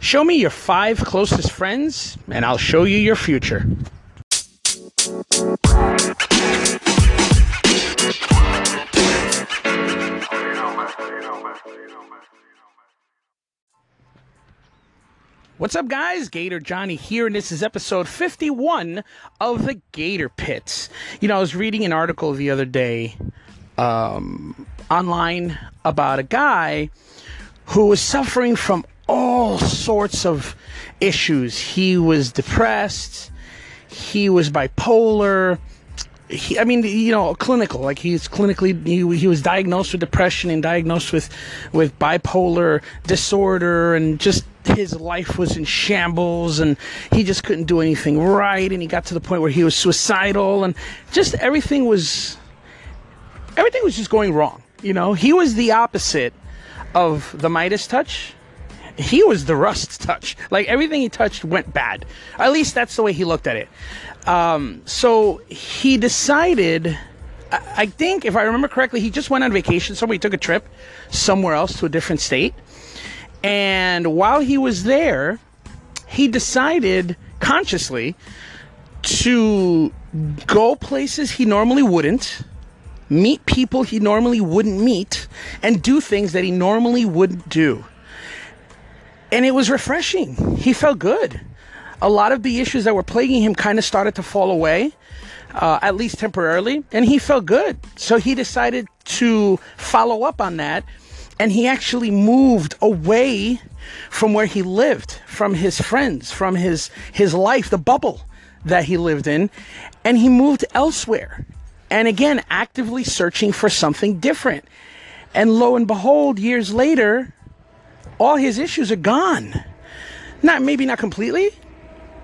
Show me your five closest friends, and I'll show you your future. What's up, guys? Gator Johnny here, and this is episode 51 of the Gator Pits. You know, I was reading an article the other day um, online about a guy who was suffering from all sorts of issues. He was depressed, he was bipolar. He, I mean, you know, clinical. Like he's clinically, he, he was diagnosed with depression and diagnosed with, with bipolar disorder, and just his life was in shambles and he just couldn't do anything right and he got to the point where he was suicidal and just everything was everything was just going wrong you know he was the opposite of the midas touch he was the rust touch. Like everything he touched went bad. At least that's the way he looked at it. Um, so he decided I, I think if i remember correctly he just went on vacation. Somewhere he took a trip somewhere else to a different state. And while he was there, he decided consciously to go places he normally wouldn't, meet people he normally wouldn't meet, and do things that he normally wouldn't do. And it was refreshing. He felt good. A lot of the issues that were plaguing him kind of started to fall away. Uh, at least temporarily, and he felt good. So he decided to follow up on that and he actually moved away from where he lived, from his friends, from his his life, the bubble that he lived in, and he moved elsewhere. And again, actively searching for something different. And lo and behold, years later, all his issues are gone. Not maybe not completely,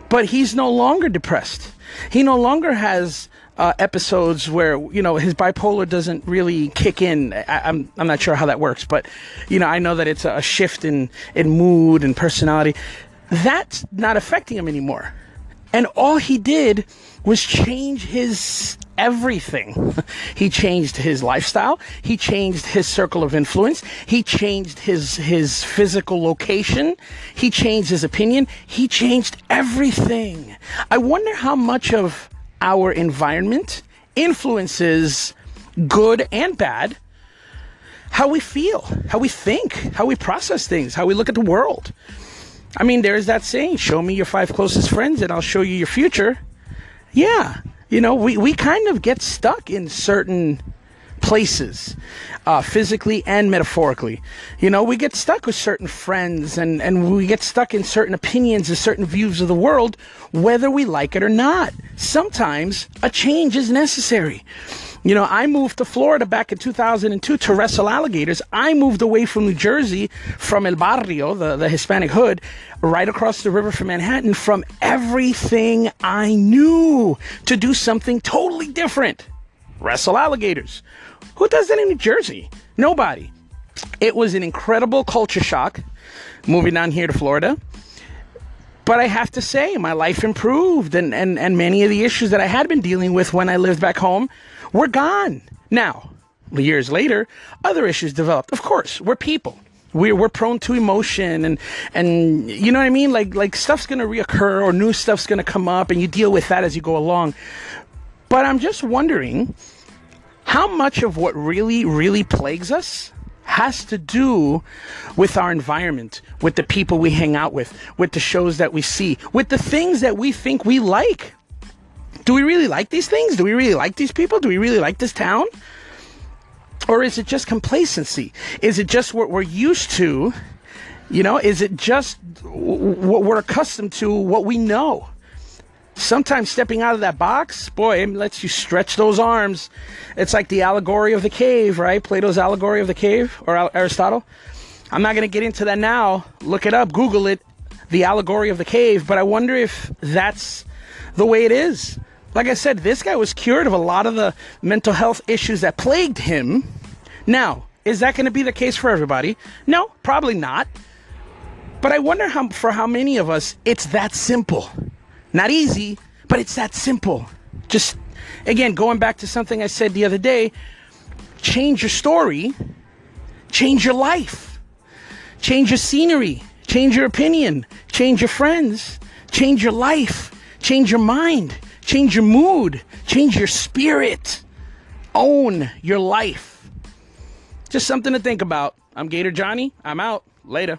but he's no longer depressed. He no longer has uh, episodes where you know his bipolar doesn't really kick in. I, I'm, I'm not sure how that works, but you know I know that it's a shift in in mood and personality. That's not affecting him anymore, and all he did was change his everything. he changed his lifestyle. He changed his circle of influence. He changed his his physical location. He changed his opinion. He changed everything. I wonder how much of our environment influences good and bad how we feel, how we think, how we process things, how we look at the world. I mean, there's that saying, show me your five closest friends and I'll show you your future. Yeah, you know, we, we kind of get stuck in certain places, uh, physically and metaphorically. You know, we get stuck with certain friends and, and we get stuck in certain opinions and certain views of the world, whether we like it or not. Sometimes a change is necessary. You know, I moved to Florida back in 2002 to wrestle alligators. I moved away from New Jersey, from El Barrio, the, the Hispanic hood, right across the river from Manhattan, from everything I knew to do something totally different wrestle alligators. Who does that in New Jersey? Nobody. It was an incredible culture shock moving down here to Florida. But I have to say, my life improved, and, and, and many of the issues that I had been dealing with when I lived back home were gone. Now, years later, other issues developed. Of course, we're people. We're, we're prone to emotion and, and you know what I mean? Like, like stuff's going to reoccur or new stuff's going to come up and you deal with that as you go along. But I'm just wondering how much of what really, really plagues us has to do with our environment, with the people we hang out with, with the shows that we see, with the things that we think we like. Do we really like these things? Do we really like these people? Do we really like this town? Or is it just complacency? Is it just what we're used to? You know, is it just what we're accustomed to, what we know? sometimes stepping out of that box, boy, it lets you stretch those arms. It's like the allegory of the cave, right? Plato's allegory of the cave or Aristotle. I'm not going to get into that now. Look it up, Google it, the allegory of the cave. But I wonder if that's the way it is. Like I said, this guy was cured of a lot of the mental health issues that plagued him. Now, is that going to be the case for everybody? No, probably not. But I wonder how, for how many of us it's that simple. Not easy, but it's that simple. Just, again, going back to something I said the other day change your story, change your life, change your scenery, change your opinion, change your friends, change your life, change your mind, change your mood, change your spirit, own your life. Just something to think about. I'm Gator Johnny. I'm out. Later.